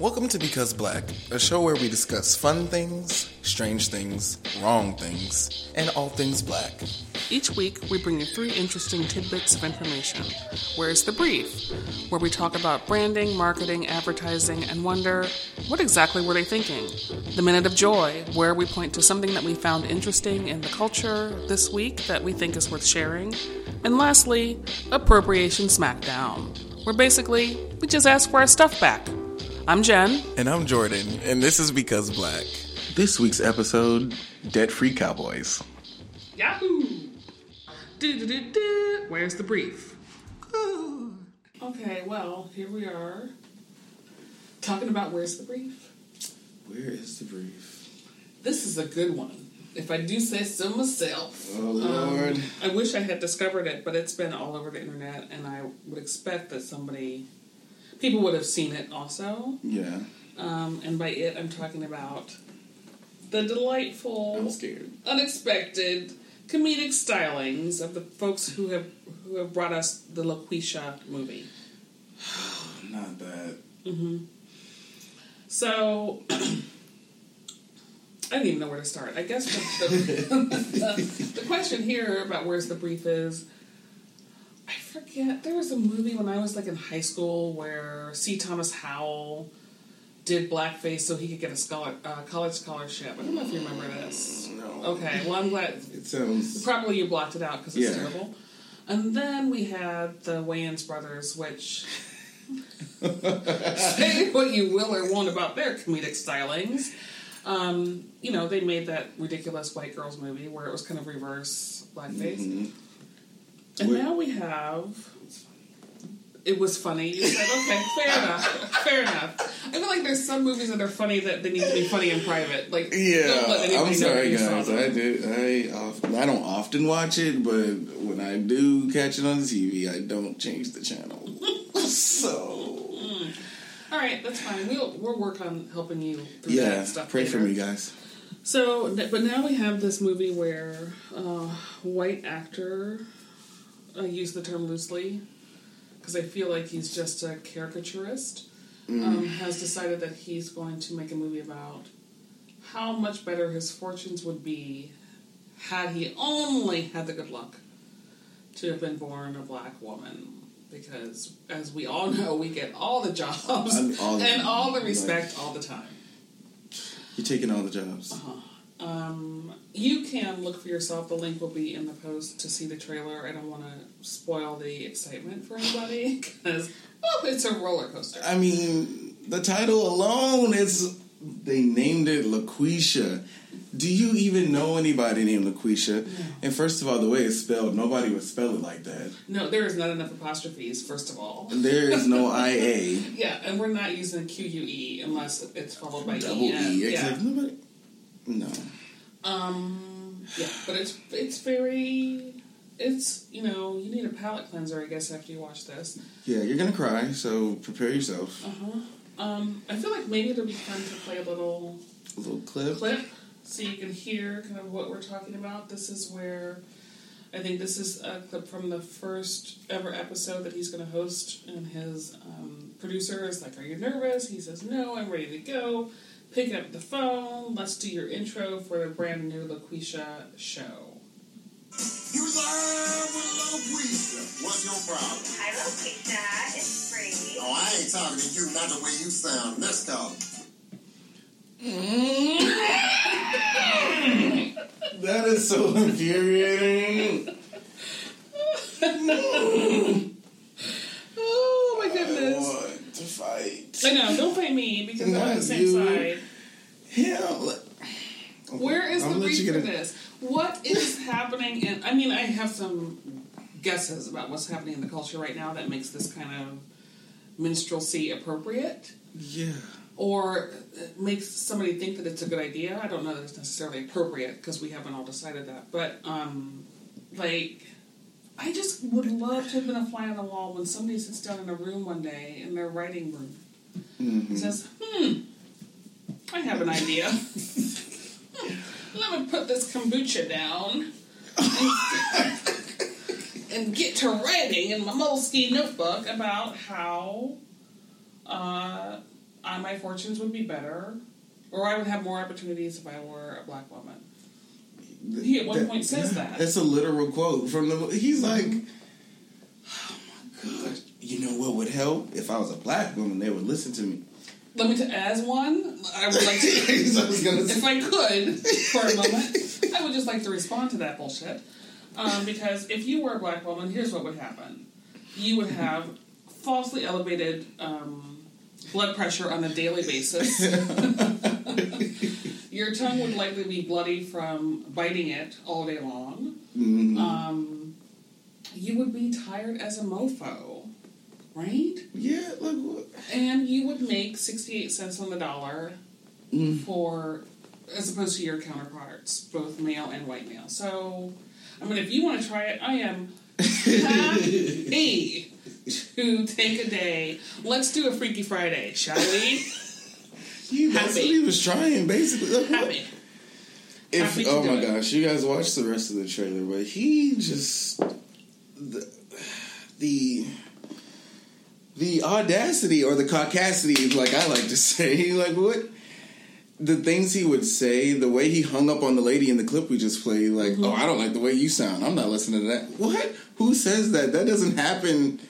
Welcome to Because Black, a show where we discuss fun things, strange things, wrong things, and all things black. Each week, we bring you three interesting tidbits of information. Where's the brief? Where we talk about branding, marketing, advertising, and wonder what exactly were they thinking? The Minute of Joy, where we point to something that we found interesting in the culture this week that we think is worth sharing. And lastly, Appropriation Smackdown, where basically we just ask for our stuff back. I'm Jen. And I'm Jordan, and this is Because Black. This week's episode Debt Free Cowboys. Yahoo! Do, do, do, do. Where's the brief? Okay, well, here we are talking about where's the brief. Where is the brief? This is a good one. If I do say so myself. Oh, Lord. Um, I wish I had discovered it, but it's been all over the internet, and I would expect that somebody, people would have seen it also. yeah, Um, and by it, I'm talking about the delightful, unexpected comedic stylings of the folks who have who have brought us the Loqueesha movie. Not that. So I don't even know where to start. I guess the, the, the question here about where's the brief is. I forget. There was a movie when I was like in high school where C. Thomas Howell did blackface so he could get a scholar, uh, college scholarship. I don't know if you remember this. No. Okay, well I'm glad. It sounds. Probably you blocked it out because it's Yeah. terrible. And then we had the Wayans brothers, which say what you will or won't about their comedic stylings. Um, you know, they made that ridiculous white girls movie where it was kind of reverse blackface. Mhm. And Wait. now we have. It was funny. You said, okay, fair enough. Fair enough. I feel like there's some movies that are funny that they need to be funny in private. Like, Yeah, I'm sorry, guys. I did. I often, I don't often watch it, but when I do catch it on the TV, I don't change the channel. so All right, that's fine. We'll we'll work on helping you through yeah, that stuff. pray for me, guys. So, but now we have this movie where uh, white actor, I use the term loosely because I feel like he's just a caricaturist, um, has decided that he's going to make a movie about how much better his fortunes would be had he only had the good luck to have been born a black woman. Because, as we all know, we get all the jobs And all the- and all the respect all the time. You're taking all the jobs. Uh-huh. Um, you can look for yourself. The link will be in the post to see the trailer. I don't want to spoil the excitement for anybody because oh, it's a roller coaster. I mean, the title alone is they named it Loqueesha. Do you even know anybody named Loqueesha? And first of all, the way it's spelled, nobody would spell it like that. No, there is not enough apostrophes. First of all, There is no IA. yeah, and we're not using Q U E unless it's followed by Double E. E. Yeah. Except nobody. No. Um. Yeah, but it's it's very. It's you know you need a palate cleanser I guess after you watch this. Yeah, you're gonna cry, so prepare yourself. Uh huh. Um, I feel like maybe it'll be fun to play a little A little clip. clip so you can hear kind of what we're talking about. This is where I think this is a clip from the first ever episode that he's going to host, and his um, producer is like, Are you nervous? He says, No, I'm ready to go. Pick up the phone. Let's do your intro for the brand new Loqueesha show. You live with Loqueesha. What's your problem? Hi, Loqueesha. It's free. Oh, I ain't talking to you, not the way you sound. Let's go. That is so infuriating. Oh my I goodness. want to know, don't fight me because I'm on the same side. Hell. Okay, Where is I'll the you for this? What is happening? And I mean, I have some guesses about what's happening in the culture right now that makes this kind of minstrelsy appropriate, Yeah. or makes somebody think that it's a good idea. I don't know that it's necessarily appropriate because we haven't all decided that. But um, like, I just would love to have been a fly on the wall when somebody sits down in a room one day in their writing room Mhm. says, "Hmm, I have an idea." Let me put this kombucha down and, and get to writing in my Moleskine notebook about how uh, uh, my fortunes would be better, or I would have more opportunities if I were a black woman. He at one point says that. That's a literal quote from the. He's like, "Oh my god, you help if I was a black woman? They would listen to me." Let me to as one, I would like to. If I could, for a moment, I would just like to respond to that bullshit. Um, because if you were a black woman, here's what would happen: you would have falsely elevated um, blood pressure on a daily basis. Your tongue would likely be bloody from biting it all day long. Mhm. Um, you would be tired as a mofo, right? yeah, like what? And you would make 68 cents on the dollar Mm. for, as opposed to your counterparts, both male and white male. So, I mean, if you want to try it, I am happy to take a day. Let's do a Freaky Friday, shall we? He, that's what Happy. he was trying, basically. Like. Happy. If, Happy oh my it. gosh, you guys watched the rest of the trailer, but he just the the the audacity or the caucasity, like I like to say, like what the things he would say, the way he hung up on the lady in the clip we just played, like, Mm-hmm. oh, I don't like the way you sound. I'm not listening to that. What? Who says that? That doesn't happen.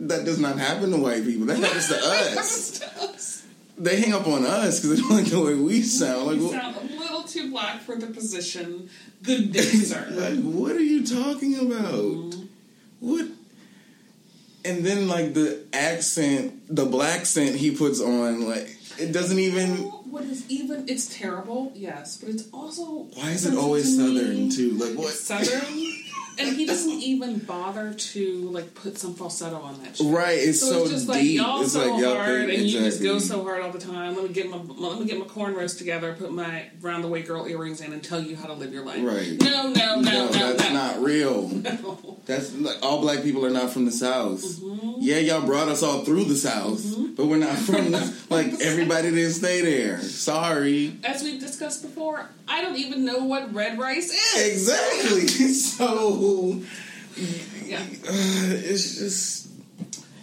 That does not happen to white people. That happens to us. They hang up on us because they don't like the way we sound. Like, sound a little too black for the position. Good day, sir. like, what are you talking about? Mm-hmm. What? And then, like the accent, the black accent he puts on, like it doesn't even. What is even? It's terrible, yes, but it's also. Why is it always to me, southern too? Like what? Southern, and he doesn't even bother to like put some falsetto on that. Shit. Right, it's so, So, it's just like deep. y'all it's so like y'all hard, think- and you just go so hard all the time. Let me get my let me get my cornrows together, put my round the way girl earrings in, and tell you how to live your life. Right. No, no, no, real. No. That's like all black people are not from the south. Mm-hmm. Yeah, y'all brought us all through the south, but we're not from the like everybody didn't stay there. Sorry. As we've discussed before, I don't even know what red rice is. Exactly. So Yeah. it's just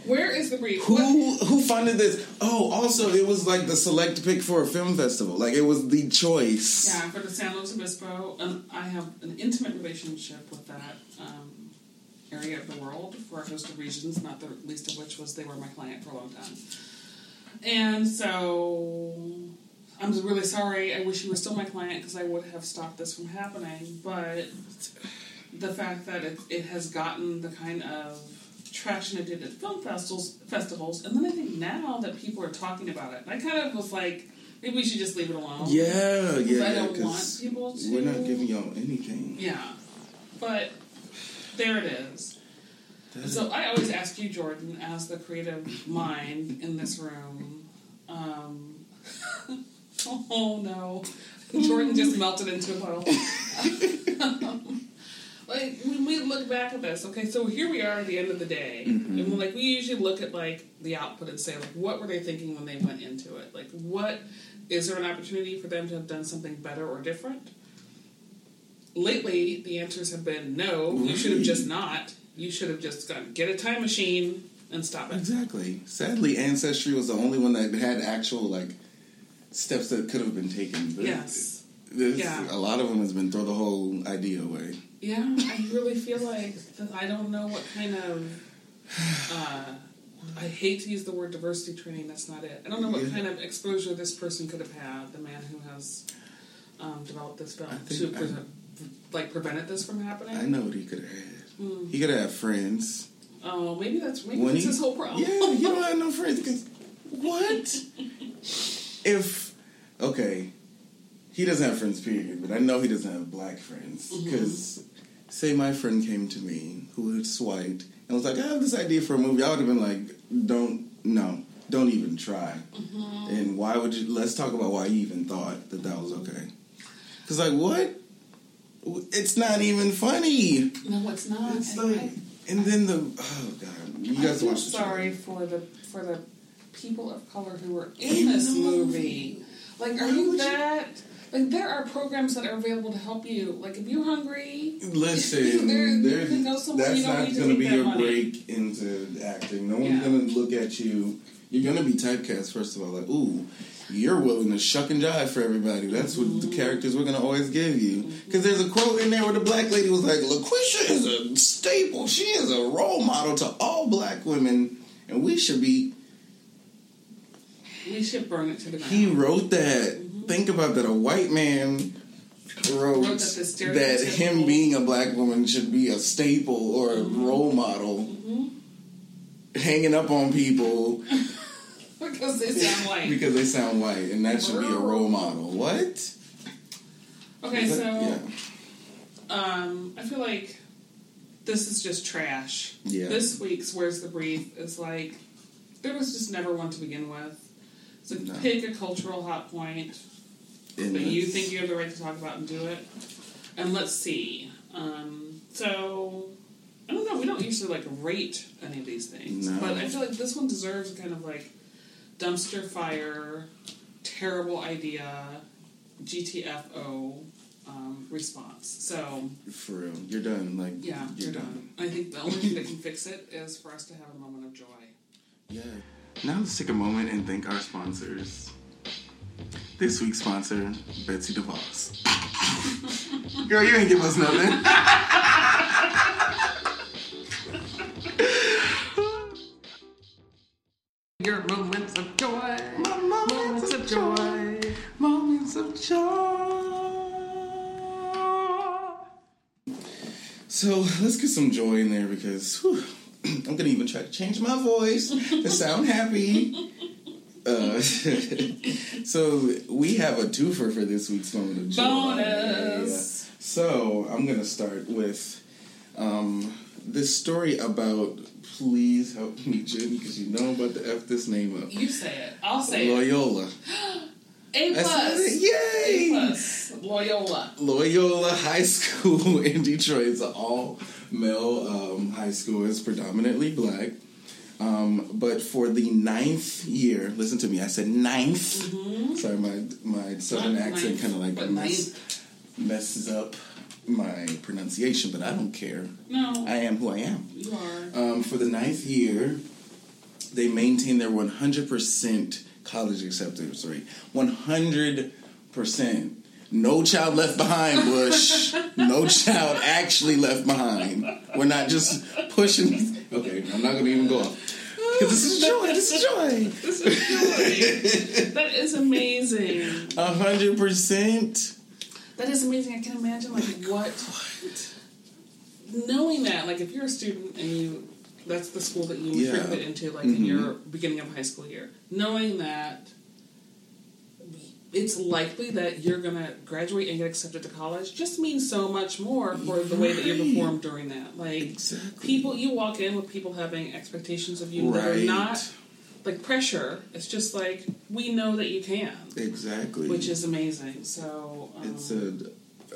Where is the brief? What- who who funded this? Oh, also it was like the select pick for a film festival. Like it was the choice. Yeah, for the San Luis Obispo, and I have an intimate relationship with that um, area of the world for a host of reasons, not the least of which was they were my client for a long time. And so I'm really sorry. I wish you were still my client because I would have stopped this from happening. But the fact that it, it has gotten the kind of traction it did at film festivals, festivals, and then I think now that people are talking about it, I kind of was like, maybe we should just leave it alone. Yeah, yeah. I don't want people to. We're not giving y'all anything. Yeah, but there it is. So I always ask you, Jordan, as the creative mind in this room. Um, oh no, Jordan just melted into a puddle. like when we look back at this, okay, so here we are at the end of the day, Mm-hmm. and we're like we usually look at like the output and say like what were they thinking when they went into it? Like what is there an opportunity for them to have done something better or different? Lately, the answers have been no. You should have just not. You should have just gone get a time machine and stop it. Exactly. Sadly, Ancestry was the only one that had actual like steps that could have been taken. But Yes. Yeah. A lot of them has been throw the whole idea away. Yeah, I really feel like I don't know what kind of. Uh, I hate to use the word diversity training. That's not it. I don't know what kind of exposure this person could have had. The man who has um, developed this think to pre- like prevented this from happening. I know what he could have had. Hmm. He could have friends. Oh, maybe that's maybe When that's he- his whole problem. Yeah, you don't have no friends. 'cause- what? if okay, he doesn't have friends. Period. But I know he doesn't have black friends Mm-hmm. because say my friend came to me who was white and was like, I have this idea for a movie. I would have been like, don't no, don't even try. Mm-hmm. And why would you? Let's talk about why you even thought that that was okay. Because like what? It's not even funny. No, it's not. It's And like, I- and then the oh god, you guys watch sorry for the for the people of color who were in this movie. Like, are you- that? Like, there are programs that are available to help you. Like, if you're hungry, Listen, There- you there's- can go somewhere that's you don't not need to going to be that your money. break into acting. No one's Yeah. going to look at you you're gonna be typecast first of all. Like, ooh, you're willing to shuck and jive for everybody. That's what the mm-hmm. characters we're gonna always give you. Because there's a quote in there where the black lady was like, "Loqueesha is a staple. She is a role model to all black women, and we should be." We should burn it to the ground. He wrote that. Think about that. A white man wrote, that that him being a black woman should be a staple or a role model. Hanging up on people because they sound white. because they sound white, and that should be a role model. What? okay, so yeah, um, I feel like this is just trash. Yeah. This week's Where's the Brief is like there was just never one to begin with. So No. pick a cultural hot point That you think you have the right to talk about and do it. And let's see. Um, so I don't know. We don't usually like rate any of these things, No. but I feel like this one deserves a kind of like dumpster fire, terrible idea, GTFO um, response. So for real. You're done. Like yeah, you're you're done. I think the only thing that can fix it is for us to have a moment of joy. Yeah. Now let's take a moment and thank our sponsors. This week's sponsor, Betsy DeVos. Girl, you ain't give us nothing. Your moments of joy. My moments of joy. Moments of joy. So let's get some joy in there because whew, I'm gonna even try to change my voice to sound happy. Uh, so we have a twofer for this week's moment of joy. Bonus. So I'm gonna start with um, this story about. Please help me, Jen, because you know I'm about to f this name up. You say it. I'll say it. Loyola. A plus. Yay! A plus. Loyola. Loyola High School in Detroit. It's an all male um, high school. It's predominantly black. Um, but for the ninth year, listen to me. I said ninth. Sorry, my my southern Not accent kind of like mess, messes up my pronunciation, but I don't care. No, I am who I am. you are. Um, for the ninth year, they maintain their 100% college acceptance rate. 100%. No child left behind, Bush. no child actually left behind. We're not just pushing. Okay, I'm not going to even go off. This is joy. This is joy. This is joy. that is amazing. A 100%. That is amazing. I can imagine like what, knowing that like if you're a student and you that's the school that you Yeah. matriculate into like in Mhm. your beginning of high school year, knowing that it's likely that you're gonna graduate and get accepted to college just means so much more for the way that you perform during that. Like Exactly. people, you walk in with people having expectations of you that are not like pressure. It's just like we know that you can, Exactly. which is amazing. So um, it's a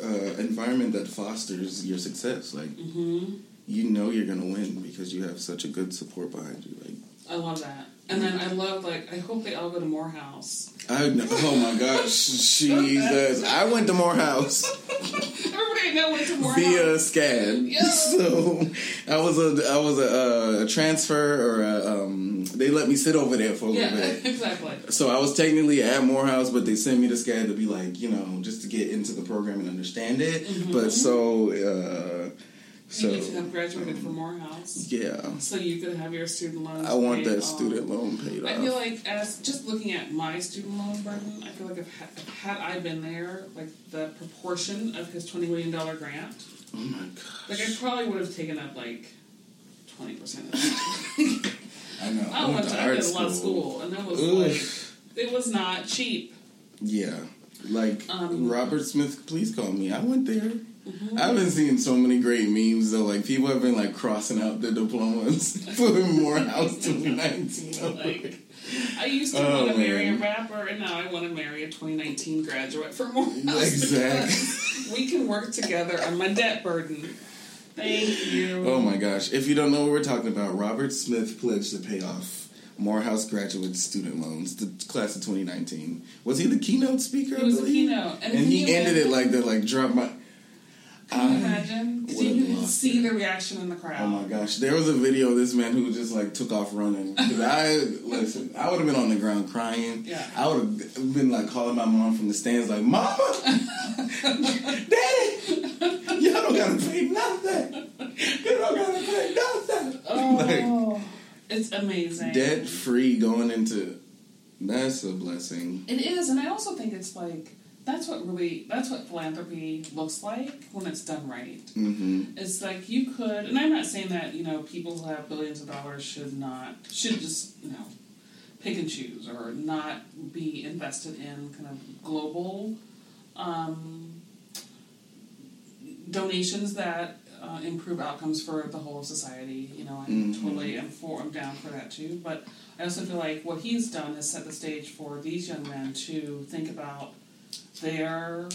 uh, environment that fosters your success. Like mhm. you know you're gonna win because you have such a good support behind you. Like I love that. And then I love like I hope they all go to Morehouse. I know, oh my gosh, Jesus! I went to Morehouse Everybody I know went to Morehouse. via SCAD, Yeah. so I was a I was a, a transfer or a, um, they let me sit over there for a little bit. exactly. So I was technically at Morehouse, but they sent me to SCAD to be like, you know, just to get into the program and understand it. But so, uh, so you need to have graduated from Morehouse, yeah, so you could have your student loans. I want that off. student loan paid I off. I feel like as just looking at my student loan burden, I feel like if, ha- had I been there, like the proportion of his twenty million dollar grant, oh my like I probably would have taken up like twenty percent of that. I know. I went to I art did a lot of school, and that was like it was not cheap. Yeah, like Um, Robert Smith. Please call me. I went there. Mm-hmm. I've been seeing so many great memes though. Like people have been like crossing out their diplomas for Morehouse 2019. Like I used to Oh, want to marry a rapper, and now I want to marry a 2019 graduate from Morehouse. Exactly. We can work together on my debt burden. Thank you. Oh my gosh! If you don't know what we're talking about, Robert Smith pledged to pay off Morehouse graduate student loans, the class of 2019. Was he the keynote speaker? He was the keynote, and, and he ended it like that, like drop my. Can you I imagine? Do you see the reaction in the crowd. Oh my gosh, there was a video of this man who just like took off running. 'Cause I listen, I would have been on the ground crying. Yeah. I would have been like calling my mom from the stands, like, "Mama, Daddy, y'all don't gotta pay nothing. You don't gotta pay nothing." Oh, it's amazing. Debt free going into that's a blessing. It is, and I also think it's like that's what really that's what philanthropy looks like when it's done right. hmm It's like you could, and I'm not saying that you know people who have billions of dollars should not should just you know pick and choose or not be invested in kind of global um, donations that uh, improve outcomes for the whole of society. You know, I'm Mhm. totally am for I'm down for that too. But I also feel like what he's done is set the stage for these young men to think about their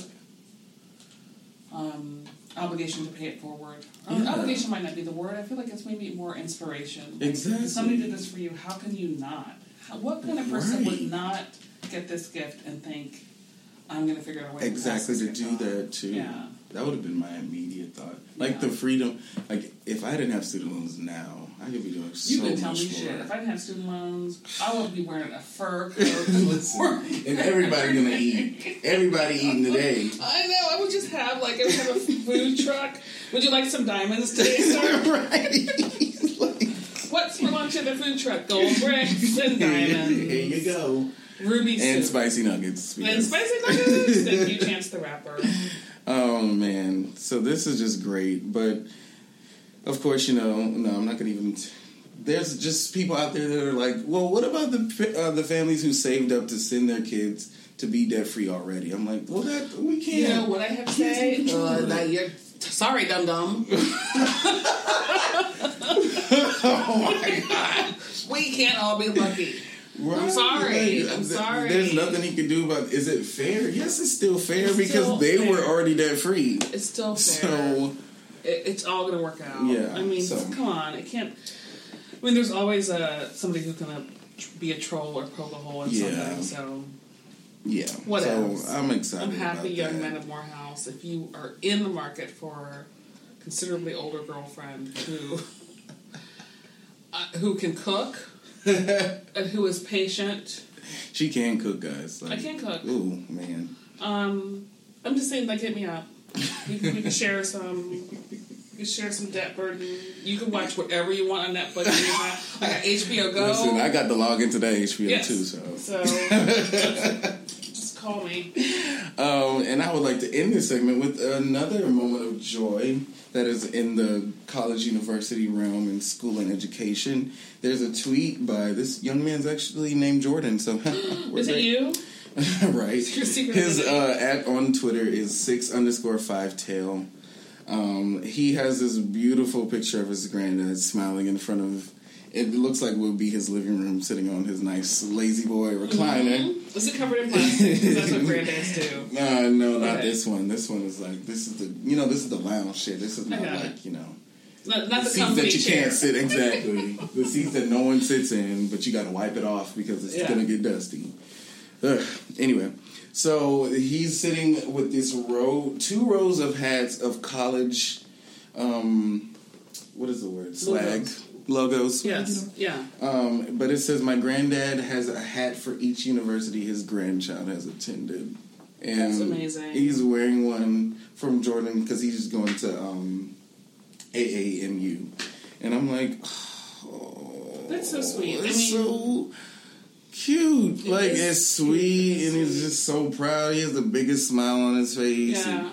um, obligation to pay it forward. Or Yeah. Obligation might not be the word. I feel like it's maybe more inspiration. Exactly. if somebody did this for you. How can you not? How, what kind of person Right. would not get this gift and think, "I'm going to figure out a way Exactly this to do on"? that too. Yeah. That would have been my immediate thought. Like Yeah. the freedom. Like if I didn't have student loans now, I could be doing so You can tell me more. shit. If I didn't have student loans, I would be wearing a fur coat. Listen, and everybody gonna eat. Everybody eating today. I know. I would just have like I would have a food truck. Would you like some diamonds today, sir? right. like, What's for lunch at the food truck? Gold bricks and diamonds. Here you go. Ruby And soup. spicy nuggets. And spicy nuggets. Thank you, Chance the Rapper. Oh man, so this is just great, but of course, you know, no, I'm not gonna even. There's just people out there that are like, well, what about the uh, the families who saved up to send their kids to be debt free already? I'm like, well, that we can't. You know what I have to say? Uh, that you're sorry, dum dum. oh my god, We can't all be lucky. Right, I'm sorry, right. I'm sorry. There's nothing he can do about. Is it fair? Yes, it's still fair It's because still they were already debt free. It's still fair. So it, it's all going to work out. Yeah, I mean, so- come on. It can't. I mean, there's always uh, somebody who's going to be a troll or poke a hole in Yeah. something. So yeah, What so else? I'm excited. I'm happy, about young that. men of Morehouse. If you are in the market for a considerably older girlfriend who uh, who can cook and who is patient, She can cook, guys. Like, I can cook. Ooh, man. Um, I'm just saying, like, hit me up. We, we can share some. We can share some debt burden. You can watch whatever you want on Netflix. I got HBO Go. Listen, I got the login to that HBO yes. too, so. So just call me. Um, and I would like to end this segment with another moment of joy that is in the college university realm and school and education. There's a tweet by this young man's actually named Jordan, so Is it you? right. His uh, at on Twitter is six underscore five tail. Um, he has this beautiful picture of his granddad smiling in front of. It looks like would be his living room, sitting on his nice lazy boy recliner. Is it covered in plastic? that's what granddads do. Uh, no, not Okay. this one. This one is like this is the you know this is the lounge shit. This is not like you know Not, not the the seats that you chair. can't sit exactly. the seats that no one sits in, but you got to wipe it off because it's Yeah. gonna get dusty. Ugh. Anyway, so he's sitting with this row, two rows of hats of college. Um, what is the word? Swag Logos. logos. Yes. Yeah. Um, but it says my granddad has a hat for each university his grandchild has attended, and That's amazing. he's wearing one from Jordan because he's going to um, AAMU, and I'm like, oh, That's so sweet. I mean- so cute. It like it's sweet, sweet. and he's just so proud. He has the biggest smile on his face. Yeah.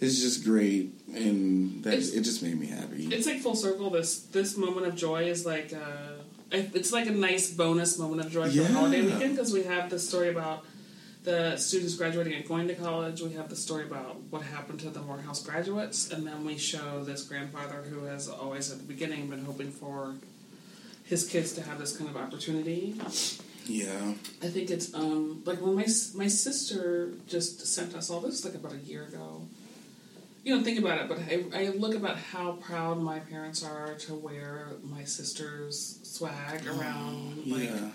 it's just great, and that It's- it just made me happy. It's like full circle. This this moment of joy is like uh, it's like a nice bonus moment of joy for Yeah. the holiday weekend because we have the story about the students graduating and going to college. We have the story about what happened to the Morehouse graduates, and then we show this grandfather who has always at the beginning been hoping for his kids to have this kind of opportunity. Yeah. I think it's um like when my my sister just sent us all this like about a year ago. You don't think about it, but I, I look about how proud my parents are to wear my sister's swag around. Like, yeah.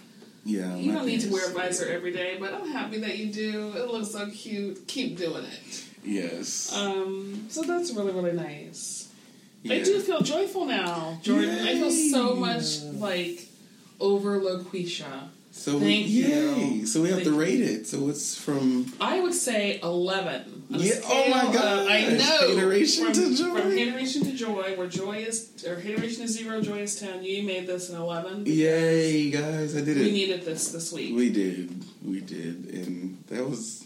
Yeah. you don't need to wear a visor every day, but I'm happy that you do. It looks so cute. Keep doing it. Yes. Um, so that's really really nice. I do feel joyful now, Jordan. I feel so much like over Loqueesha. So Thank yay. you. So we have Thank to rate it. So it's from I would say eleven. Yeah, oh my god! of- uh, I know. Hateration from, to joy. From hateration to joy, where joy is or hateration is zero, joy is ten. You made this an eleven. Yay, guys! I did it. We needed this this week. We did. We did. And that was.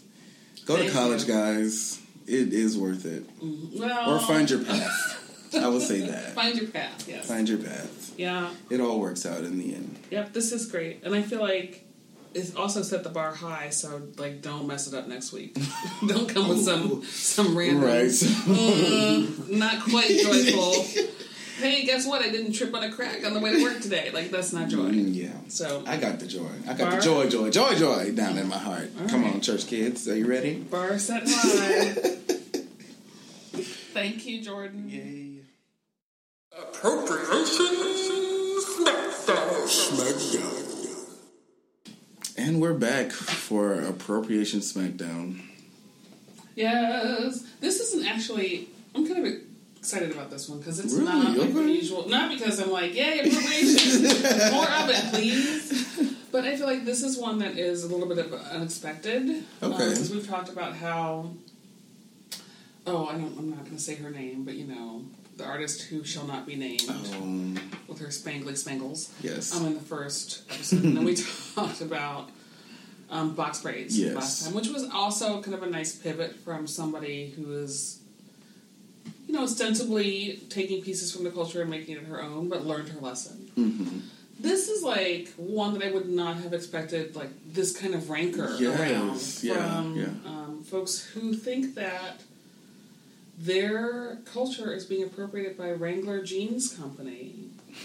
Go Thank to college, you. guys. It is worth it. well, Or find your path. I will say that. find your path. Yes. Find your path. yeah. It all works out in the end. Yep. This is great, and I feel like it's also set the bar high. So like, don't mess it up next week. don't come with some some random, Right. mm, not quite joyful. hey, guess what? I didn't trip on a crack on the way to work today. Like that's not joy. Mm, yeah. So I got the joy. I got Bar- the joy, joy, joy, joy down in my heart. All Come right. on, church kids. Are you ready? bar set high. Thank you, Jordan. Yay. And we're back for Appropriation Smackdown. Yes, this isn't actually. I'm kind of excited about this one because it's Really? not like Okay. usual. Not because I'm like, yay, appropriation, more of it, please. But I feel like this is one that is a little bit of unexpected. Okay. Um, because we've talked about how. Oh, I don't, I'm not going to say her name, but you know, the artist who shall not be named Um, with her spangly spangles. yes. um, in the first episode. and then we talked about um, box braids Yes. last time, which was also kind of a nice pivot from somebody who is, you know, ostensibly taking pieces from the culture and making it her own, but learned her lesson. hmm This is like one that I would not have expected, like this kind of rancor Yes, around yeah, from yeah. Um, folks who think that their culture is being appropriated by Wrangler Jeans Company.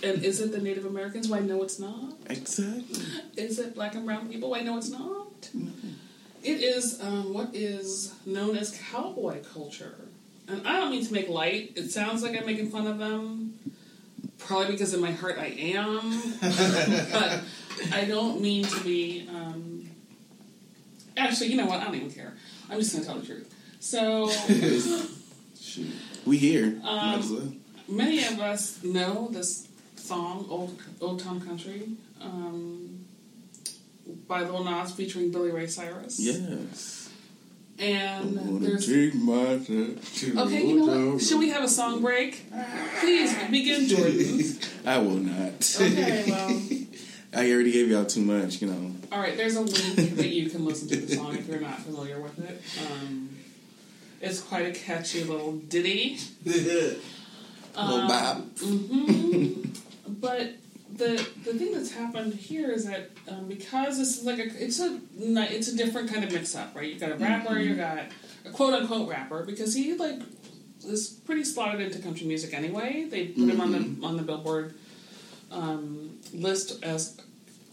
And is it the Native Americans? Why, no, it's not. Exactly. Is it black and brown people? Why, no, it's not. It is um, what is known as cowboy culture. And I don't mean to make light. It sounds like I'm making fun of them. Probably because in my heart I am. but I don't mean to be. Um, actually, you know what? I don't even care. I'm just going to tell the truth. So, Shoot. We here. Um, Might as well. many of us know this song, Old, Old Town Country, um, by Lil Nas featuring Billy Ray Cyrus. Yes. And I'm there's. take my time to Okay, you know what? Should we have a song break? Please begin, Jordan. I will not. Okay, well. I already gave y'all too much, you know. All right, there's a link that you can listen to the song if you're not familiar with it. Um, it's quite a catchy little ditty. Little Um, bop. hmm but the the thing that's happened here is that um, because this is like a it's a it's a different kind of mix up, right? You've got a rapper, you got a quote unquote rapper because he like is pretty slotted into country music anyway. They put him on the on the Billboard um, list as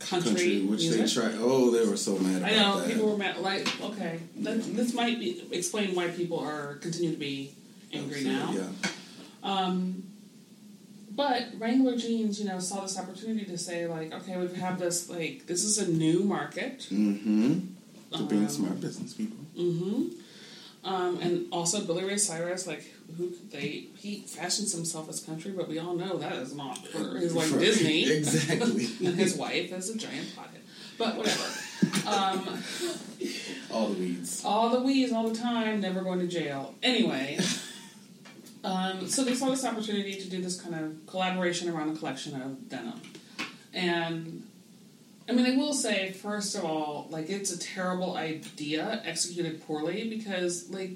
country, Country, which music. they tried. Oh, they were so mad about I know that. people were mad. Like, okay, that, this might be, explain why people are continue to be angry now. Yeah. Um, but Wrangler Jeans, you know, saw this opportunity to say, like, okay, we have this, like, this is a new market. Mm-hmm. To being Um, smart business people. Mm-hmm. Um, and also Billy Ray Cyrus, like, who they he fashions himself as country, but we all know that is not true. He's like Right. Disney, Exactly. and his wife is a giant pothead. But whatever. Um, All the weeds. all the weeds all the time, never going to jail. Anyway, um, so they saw this opportunity to do this kind of collaboration around a collection of denim. And I mean, I will say, first of all, like it's a terrible idea executed poorly because, like,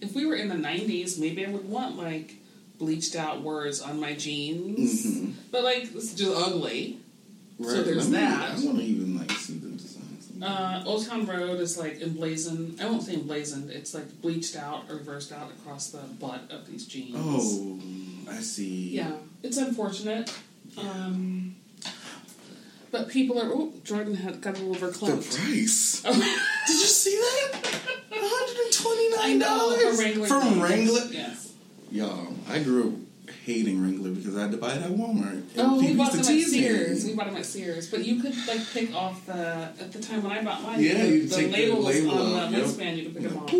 if we were in the 90s, maybe I would want, like, bleached out words on my jeans. Mhm. But, like, it's just ugly. So there's I mean, that. I want to even like see the designs. Uh, Old Town Road is like emblazoned. I won't say emblazoned. It's like bleached out or reversed out across the butt of these jeans. oh, I see. yeah, it's unfortunate. Um, but people are. Oh, Jordan had got a little The verklempt. price. Oh, Did you see that? One hundred and twenty nine dollars from Wrangler. from jeans. Wrangler. Yes. Y'all, I grew up hating Wrangler because I had to buy it at Walmart. And Oh, we bought them at to tease me. Sears. We bought them at Sears, but you could like pick off the at the time when I bought mine. Yeah, the, you the take the labels label on off, the yep. waistband. You could pick them off.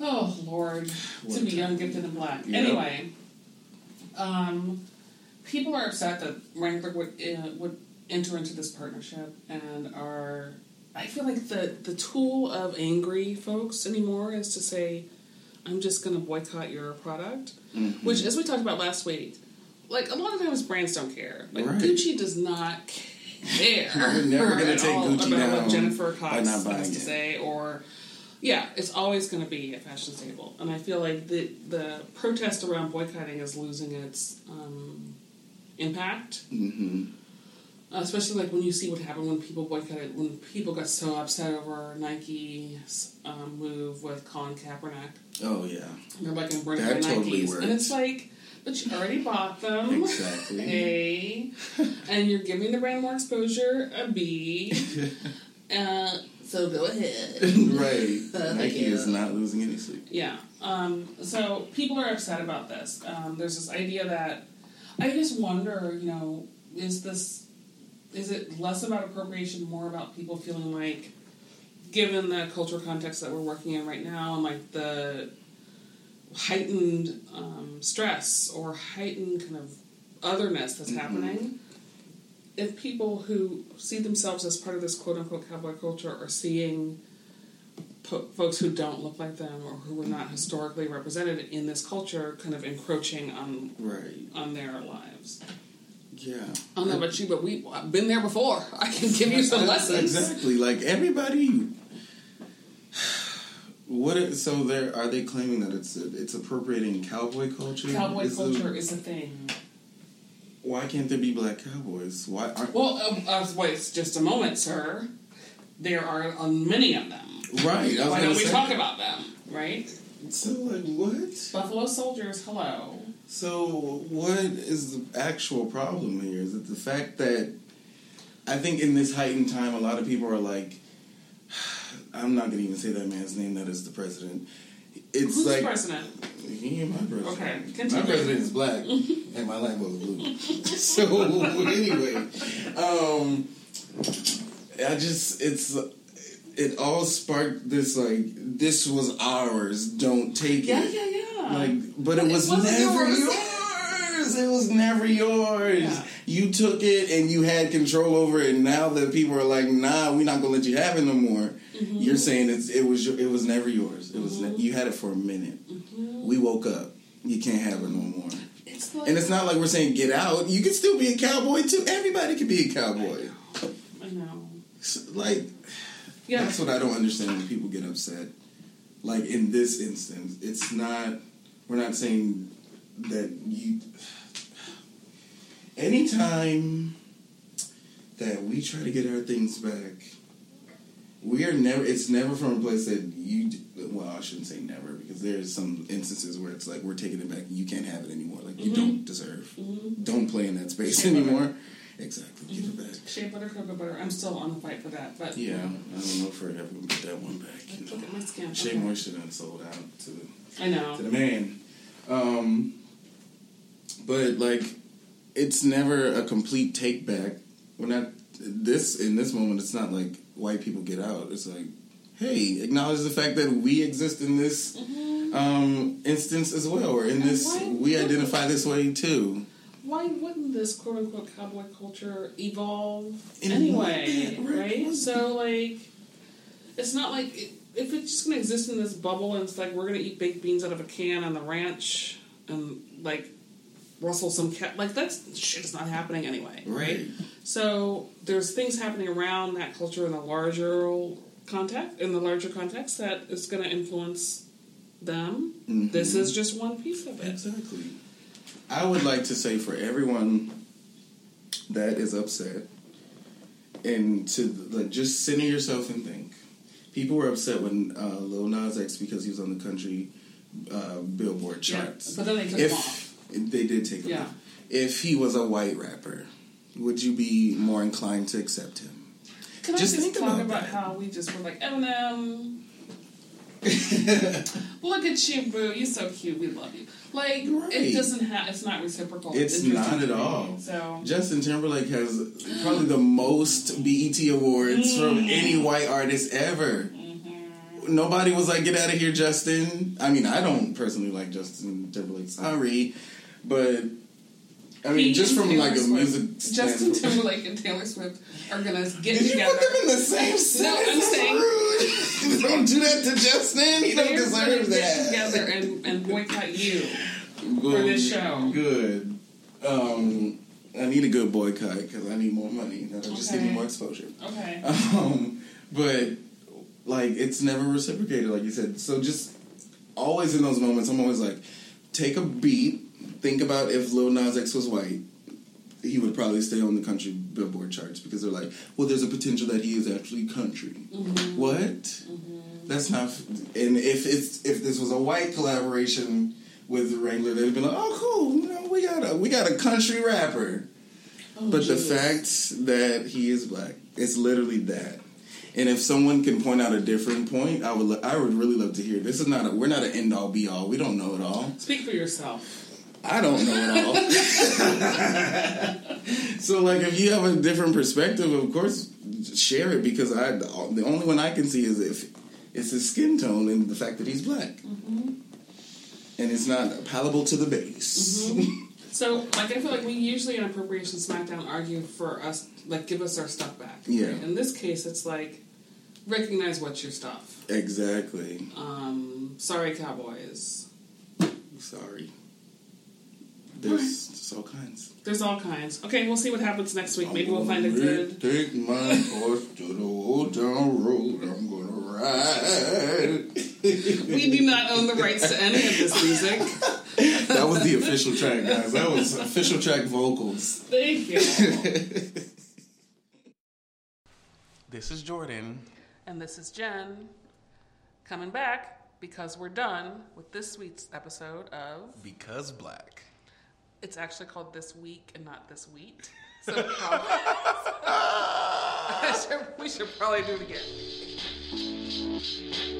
Oh Lord, to be young, gifted, and black. Yep. Anyway, Um, people are upset that Wrangler would uh, would enter into this partnership and are. I feel like the the tool of angry folks anymore is to say, "I'm just going to boycott your product," Mm-hmm. which, as we talked about last week, like a lot of times brands don't care. Like Right. Gucci does not care. We're never gonna at take Gucci about down what Jennifer Cox not buying has to it. say, or yeah, it's always going to be a fashion staple. And I feel like the the protest around boycotting is losing its um, impact. Hmm Especially like when you see what happened when people boycotted, when people got so upset over Nike's um, move with Colin Kaepernick. Oh yeah, They're like embracing That Nikes, totally and it's like, but you already bought them. exactly. A, and you're giving the brand more exposure. A B. Uh, so go ahead. right. Thank Nike is not losing any sleep. Yeah. Um, so people are upset about this. Um, there's this idea that I just wonder, you know, is this is it less about appropriation, more about people feeling like, given the cultural context that we're working in right now, and like the heightened um, stress or heightened kind of otherness that's happening. If people who see themselves as part of this quote unquote cowboy culture are seeing po- folks who don't look like them or who were not historically represented in this culture kind of encroaching on Right. on their lives. Yeah. I don't know about you, but we I've been there before. I can give you some lessons. Exactly. Like everybody. What? So there are they claiming that it's it's appropriating cowboy culture? Cowboy Is the- culture is a thing. why can't there be black cowboys? Why aren't? Well, uh, uh, wait just a moment, sir. There are uh, many of them. right. Why don't we talk about them? Right? So like what? Buffalo soldiers, hello. So what is the actual problem here? Is it the fact that I think in this heightened time, a lot of people are like, I'm not gonna even say that man's name. That is the president. It's Who's like president? he ain't my president. Okay, my president is black, and my Lambo's blue. so anyway, um, I just it's it all sparked this like this was ours. Don't take Yeah, it. yeah, yeah. Like, but it But it was wasn't never yours. yours. It was never yours. Yeah. You took it and you had control over it. And now that people are like, "Nah, we're not gonna let you have it no more," Mm-hmm. you're saying it's it was your, it was never yours. It was ne- you had it for a minute. Mm-hmm. We woke up. You can't have it no more. it's like, And it's not like we're saying get out. You can still be a cowboy too. Everybody can be a cowboy. I know. S- Like Yeah. that's what I don't understand when people get upset. Like in this instance, it's not. We're not saying that you. Anytime that we try to get our things back, we are never. It's never from a place that you. Well, I shouldn't say never because there's some instances where it's like we're taking it back. and You can't have it anymore. Like you mm-hmm. don't deserve. Mm-hmm. Don't play in that space Shea butter. anymore. Exactly. Give it mm-hmm. back. Shea butter, cocoa butter. I'm still on the fight for that, but Yeah, I don't know if we're ever gonna get that one back. You look know. at my skin. Shea Okay. Moisture done sold out to the, I know. to the man. Um, but like, it's never a complete take back. We're not this in this moment. It's not like white people get out. It's like, hey, acknowledge the fact that we exist in this um, instance as well, or in And this we identify this way too. Why wouldn't this quote unquote cowboy culture evolve It anyway? Right? So, like, it's not like it, if it's just going to exist in this bubble and it's like we're going to eat baked beans out of a can on the ranch and, like, rustle some cat. Like, that's shit is not happening anyway. Right. So, there's things happening around that culture in the larger context, in the larger context, that is going to influence them. Mhm. This is just one piece of it. Exactly. I would like to say for everyone that is upset, and to like just center yourself and think. People were upset when uh, Lil Nas X because he was on the country uh, Billboard Yeah, charts. but then they took him if off. they did take him Yeah. off, if he was a white rapper, would you be more inclined to accept him? Can Just I just think talk about about, how we just were like Eminem? Look at you, boo! You're so cute. We love you. Like Right. it doesn't have. It's not reciprocal. It's interesting not at all. So Justin Timberlake has probably the most BET awards from Mm-hmm. any white artist ever. Nobody was like, "Get out of here, Justin." I mean, I don't personally like Justin Timberlake. Sorry, but I mean, He just from Taylor like a Swift- music Justin standpoint. Timberlake and Taylor Swift are gonna get Did you put them in the same sentence? I'm saying- don't do that to Justin. He don't deserve get that. together and, and boycott you. Well, this show. Good. Um, I need a good boycott because I need more money. That'll just give me more exposure. Okay. Um, but like it's never reciprocated, like you said. So just always in those moments, I'm always like, take a beat. Think about if Lil Nas X was white, he would probably stay on the country Billboard charts because they're like, well, there's a potential that he is actually country. Mm-hmm. What? Mm-hmm. That's not. And if it's if this was a white collaboration with Wrangler, they'd be like, oh, cool. You know, we got a we got a country rapper. Oh, But the fact that he is black, it's literally that. And if someone can point out a different point, I would. lo- I would really love to hear. This is not. A, we're not an end all be all. We don't know it all. Speak for yourself. I don't know it all. so, like, if you have a different perspective, of course, share it because I. The only one I can see is if it's his skin tone and the fact that he's black, and it's not palatable to the base. So, like, I feel like we usually in Appropriation Smackdown argue for us, like, give us our stuff back. Yeah. right? In this case, it's like, recognize what's your stuff. exactly. Um, sorry, Cowboys. Sorry. There's just all kinds. There's all kinds. Okay, we'll see what happens next week. Maybe we'll find a good. Take my horse to the old town road. I'm gonna ride. We do not own the rights to any of this music. that was the official track, guys. That was official track vocals. Thank you. This is Jordan. And this is Jen coming back because we're done with this week's episode of. Because black. It's actually called This Week and not This Wheat. So probably, should- we should probably do it again.